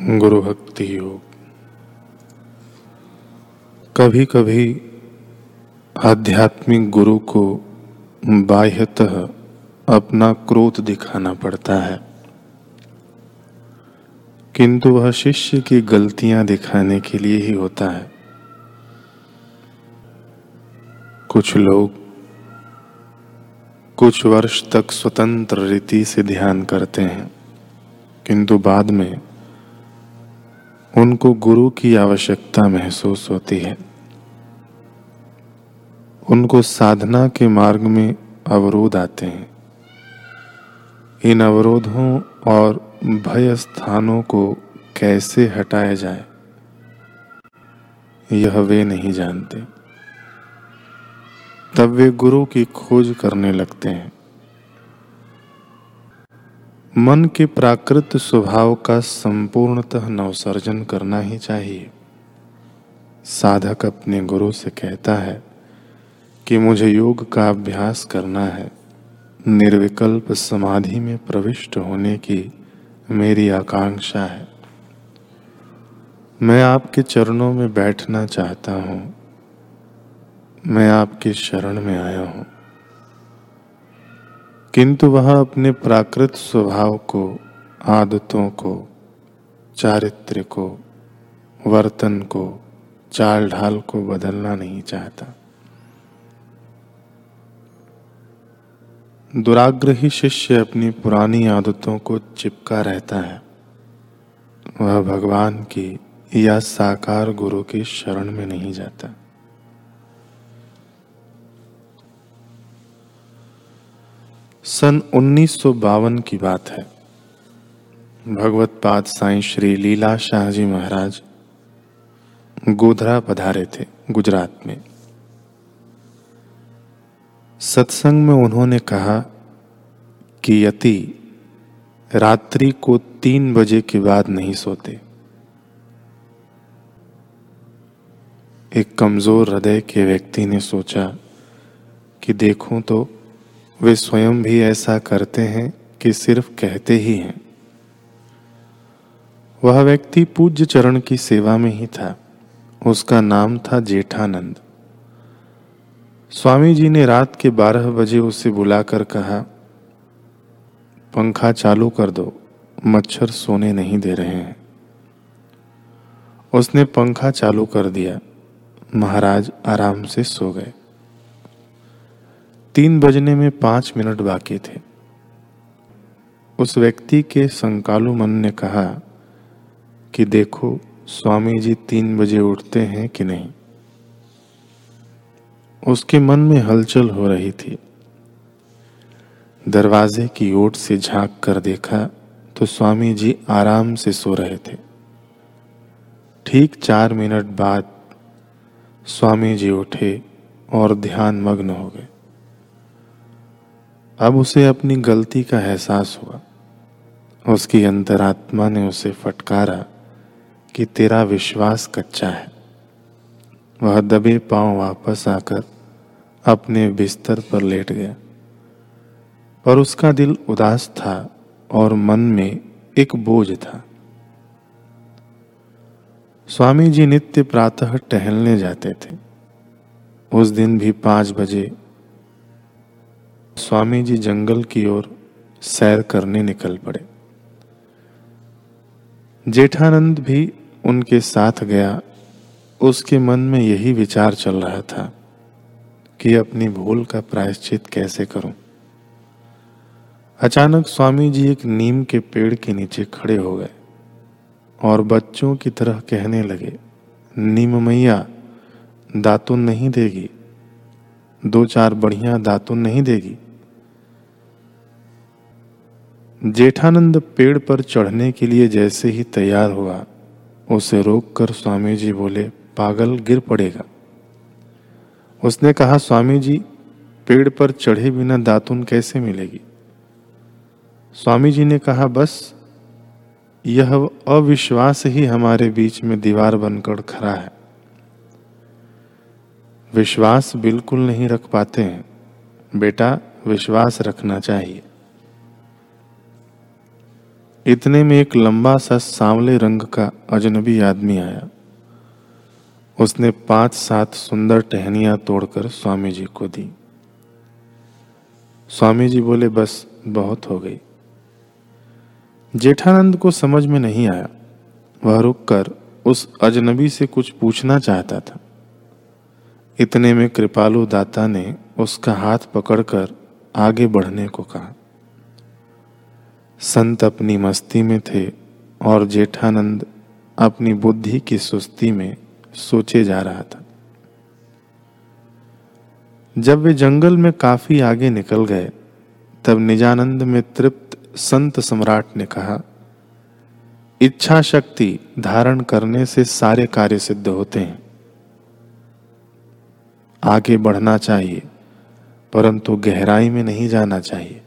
गुरु भक्ति योग। कभी कभी आध्यात्मिक गुरु को बाह्यतः अपना क्रोध दिखाना पड़ता है। किंतु वह शिष्य की गलतियाँ दिखाने के लिए ही होता है। कुछ लोग कुछ वर्ष तक स्वतंत्र रीति से ध्यान करते हैं, किंतु बाद में उनको गुरु की आवश्यकता महसूस होती है। उनको साधना के मार्ग में अवरोध आते हैं। इन अवरोधों और भय स्थानों को कैसे हटाया जाए, यह वे नहीं जानते। तब वे गुरु की खोज करने लगते हैं। मन के प्राकृत स्वभाव का संपूर्णतः नवसर्जन करना ही चाहिए। साधक अपने गुरु से कहता है कि मुझे योग का अभ्यास करना है। निर्विकल्प समाधि में प्रविष्ट होने की मेरी आकांक्षा है। मैं आपके चरणों में बैठना चाहता हूँ। मैं आपके शरण में आया हूँ। किंतु वह अपने प्राकृत स्वभाव को, आदतों को, चारित्र को, वर्तन को चाल ढाल को बदलना नहीं चाहता। दुराग्रही शिष्य अपनी पुरानी आदतों को चिपका रहता है। वह भगवान की या साकार गुरु की शरण में नहीं जाता। सन उन्नीस सौ बावन की बात है। भगवत पाद साई श्री लीला शाहजी महाराज गोधरा पधारे थे गुजरात में। सत्संग में उन्होंने कहा कि यति रात्रि को तीन बजे के बाद नहीं सोते। एक कमज़ोर हृदय के व्यक्ति ने सोचा कि देखूँ तो वे स्वयं भी ऐसा करते हैं कि सिर्फ़ कहते ही हैं। वह व्यक्ति पूज्य चरण की सेवा में ही था। उसका नाम था जेठानंद। स्वामी जी ने रात के बारह बजे उसे बुलाकर कहा, पंखा चालू कर दो, मच्छर सोने नहीं दे रहे हैं। उसने पंखा चालू कर दिया। महाराज आराम से सो गए। तीन बजने में पाँच मिनट बाकी थे। उस व्यक्ति के संकालु मन ने कहा कि देखो, स्वामी जी तीन बजे उठते हैं कि नहीं? उसके मन में हलचल हो रही थी। दरवाजे की ओट से झाँक कर देखा तो स्वामी जी आराम से सो रहे थे। ठीक चार मिनट बाद स्वामी जी उठे और ध्यान मग्न हो गए। अब उसे अपनी गलती का एहसास हुआ। उसकी अंतरात्मा ने उसे फटकारा कि तेरा विश्वास कच्चा है। वह दबे पाँव वापस आकर अपने बिस्तर पर लेट गया। पर उसका दिल उदास था और मन में एक बोझ था। स्वामी जी नित्य प्रातः टहलने जाते थे। उस दिन भी पाँच बजे स्वामी जी जंगल की ओर सैर करने निकल पड़े। जेठानंद भी उनके साथ गया। उसके मन में यही विचार चल रहा था कि अपनी भूल का प्रायश्चित कैसे करूँ। अचानक स्वामी जी एक नीम के पेड़ के नीचे खड़े हो गए और बच्चों की तरह कहने लगे, नीम मैया, दातुन नहीं देगी। दो चार बढ़िया दातुन नहीं देगी। जेठानंद पेड़ पर चढ़ने के लिए जैसे ही तैयार हुआ, उसे रोककर स्वामी जी बोले, पागल, गिर पड़ेगा। उसने कहा स्वामी जी पेड़ पर चढ़े बिना दातुन कैसे मिलेगी? स्वामी जी ने कहा, बस, यह अविश्वास ही हमारे बीच में दीवार बनकर खड़ा है। विश्वास बिल्कुल नहीं रख पाते हैं। बेटा, विश्वास रखना चाहिए। इतने में एक लंबा सा सांवले रंग का अजनबी आदमी आया। उसने पाँच सात सुंदर टहनियाँ तोड़कर स्वामी जी को दी। स्वामी जी बोले, बस, बहुत हो गई। जेठानंद को समझ में नहीं आया। वह रुककर उस अजनबी से कुछ पूछना चाहता था। इतने में कृपालु दाता ने उसका हाथ पकड़कर आगे बढ़ने को कहा। संत अपनी मस्ती में थे और जेठानंद अपनी बुद्धि की सुस्ती में सोचे जा रहा था। जब वे जंगल में काफ़ी आगे निकल गए, तब निजानंद में तृप्त संत सम्राट ने कहा इच्छा शक्ति धारण करने से सारे कार्य सिद्ध होते हैं। आगे बढ़ना चाहिए, परंतु गहराई में नहीं जाना चाहिए।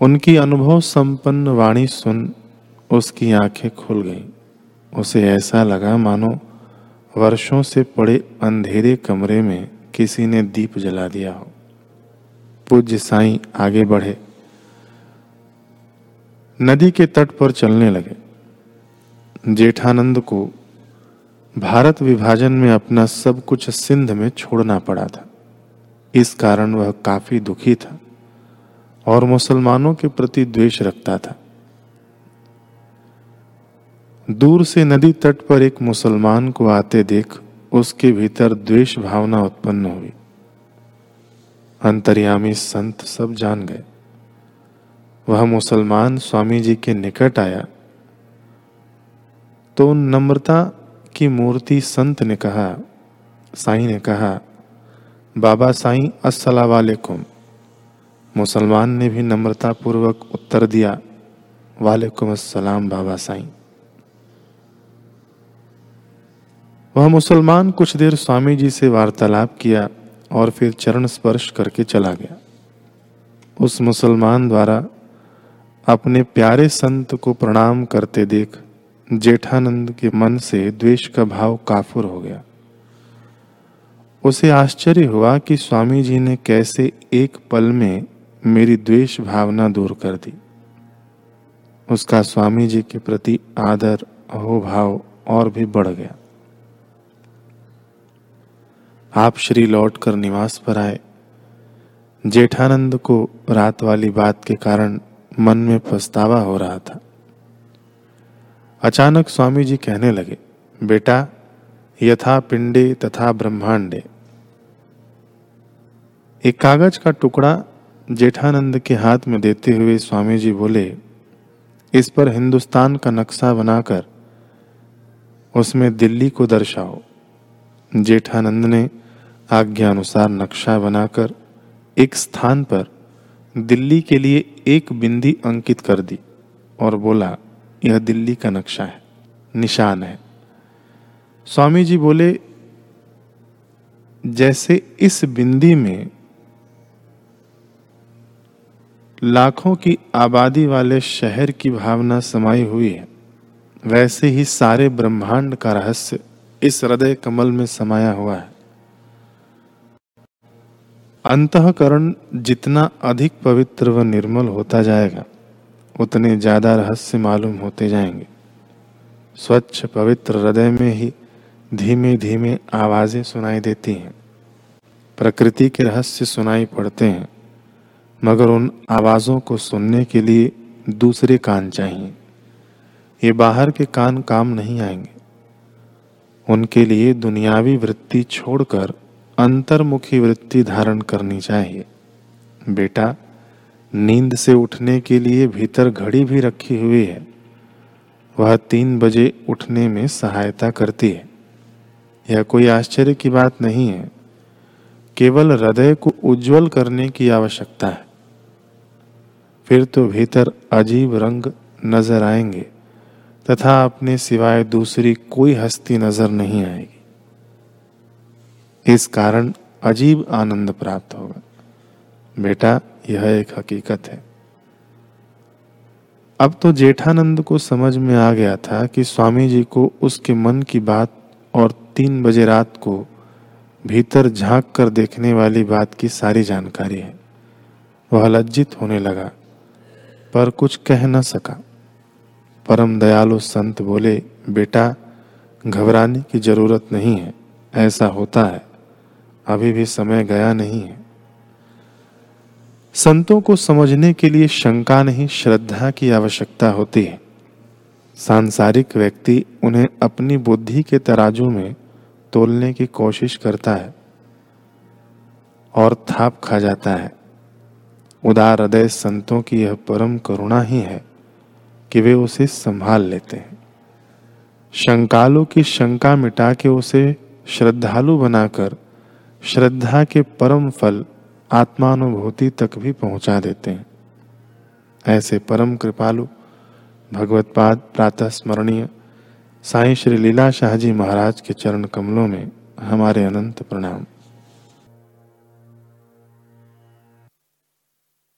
उनकी अनुभव संपन्न वाणी सुन उसकी आँखें खुल गईं। उसे ऐसा लगा, मानो वर्षों से पड़े अंधेरे कमरे में किसी ने दीप जला दिया हो। पूज्य साईं आगे बढ़े। नदी के तट पर चलने लगे। जेठानंद को भारत विभाजन में अपना सब कुछ सिंध में छोड़ना पड़ा था। इस कारण वह काफ़ी दुखी था। और मुसलमानों के प्रति द्वेष रखता था। दूर से नदी तट पर एक मुसलमान को आते देख उसके भीतर द्वेष भावना उत्पन्न हुई। अंतर्यामी संत सब जान गए। वह मुसलमान स्वामी जी के निकट आया। तो नम्रता की मूर्ति संत ने कहा, साईं ने कहा, बाबा साईं, अस्सलाम वालेकुम। मुसलमान ने भी नम्रता पूर्वक उत्तर दिया, वालेकुम अस्सलाम बाबा साईं। वह मुसलमान कुछ देर स्वामी जी से वार्तालाप किया और फिर चरण स्पर्श करके चला गया। उस मुसलमान द्वारा अपने प्यारे संत को प्रणाम करते देख जेठानंद के मन से द्वेष का भाव काफुर हो गया। उसे आश्चर्य हुआ कि स्वामी जी ने कैसे एक पल में मेरी द्वेष भावना दूर कर दी। उसका स्वामी जी के प्रति आदर हो भाव और भी बढ़ गया। आप श्री लौटकर निवास पर आए। जेठानंद को रात वाली बात के कारण मन में पछतावा हो रहा था। अचानक स्वामी जी कहने लगे, बेटा, यथा पिंडे तथा ब्रह्मांडे। एक कागज़ का टुकड़ा जेठानंद के हाथ में देते हुए स्वामी जी बोले, इस पर हिंदुस्तान का नक्शा बनाकर उसमें दिल्ली को दर्शाओ। जेठानंद ने आज्ञा अनुसार नक्शा बनाकर एक स्थान पर दिल्ली के लिए एक बिंदी अंकित कर दी और बोला, यह दिल्ली का नक्शा है, निशान है। स्वामी जी बोले, जैसे इस बिंदी में लाखों की आबादी वाले शहर की भावना समाई हुई है। वैसे ही सारे ब्रह्मांड का रहस्य इस हृदय कमल में समाया हुआ है। अंतकरण जितना अधिक पवित्र व निर्मल होता जाएगा, उतने ज़्यादा रहस्य मालूम होते जाएँगे। स्वच्छ, पवित्र हृदय में ही धीमे धीमे आवाज़ें सुनाई देती हैं। प्रकृति के रहस्य सुनाई पड़ते हैं। मगर उन आवाजों को सुनने के लिए दूसरे कान चाहिए। ये बाहर के कान काम नहीं आएँगे। उनके लिए दुनियावी वृत्ति छोड़कर अंतर्मुखी वृत्ति धारण करनी चाहिए। बेटा, नींद से उठने के लिए भीतर घड़ी भी रखी हुई है। वह तीन बजे उठने में सहायता करती है। यह कोई आश्चर्य की बात नहीं है। केवल हृदय को उज्जवल करने की आवश्यकता है। फिर तो भीतर अजीब रंग नज़र आएँगे, तथा अपने सिवाय दूसरी कोई हस्ती नज़र नहीं आएगी। इस कारण अजीब आनंद प्राप्त होगा। बेटा, यह एक हकीकत है। अब तो जेठानंद को समझ में आ गया था कि स्वामी जी को उसके मन की बात और तीन बजे रात को भीतर झाँक कर देखने वाली बात की सारी जानकारी है। वह लज्जित होने लगा। पर कुछ कह न सका। परम दयालु संत बोले, बेटा, घबराने की ज़रूरत नहीं है, ऐसा होता है। अभी भी समय गया नहीं है। संतों को समझने के लिए शंका नहीं, श्रद्धा की आवश्यकता होती है। सांसारिक व्यक्ति उन्हें अपनी बुद्धि के तराजू में तोलने की कोशिश करता है और थाप खा जाता है। उदार हृदय संतों की यह परम करुणा ही है कि वे उसे संभाल लेते हैं। शंकालु की शंका मिटा के उसे श्रद्धालु बनाकर श्रद्धा के परम फल आत्मानुभूति तक भी पहुँचा देते हैं। ऐसे परम कृपालु भगवतपाद प्रातः स्मरणीय, साई श्री लीला शाहजी महाराज के चरण कमलों में हमारे अनंत प्रणाम।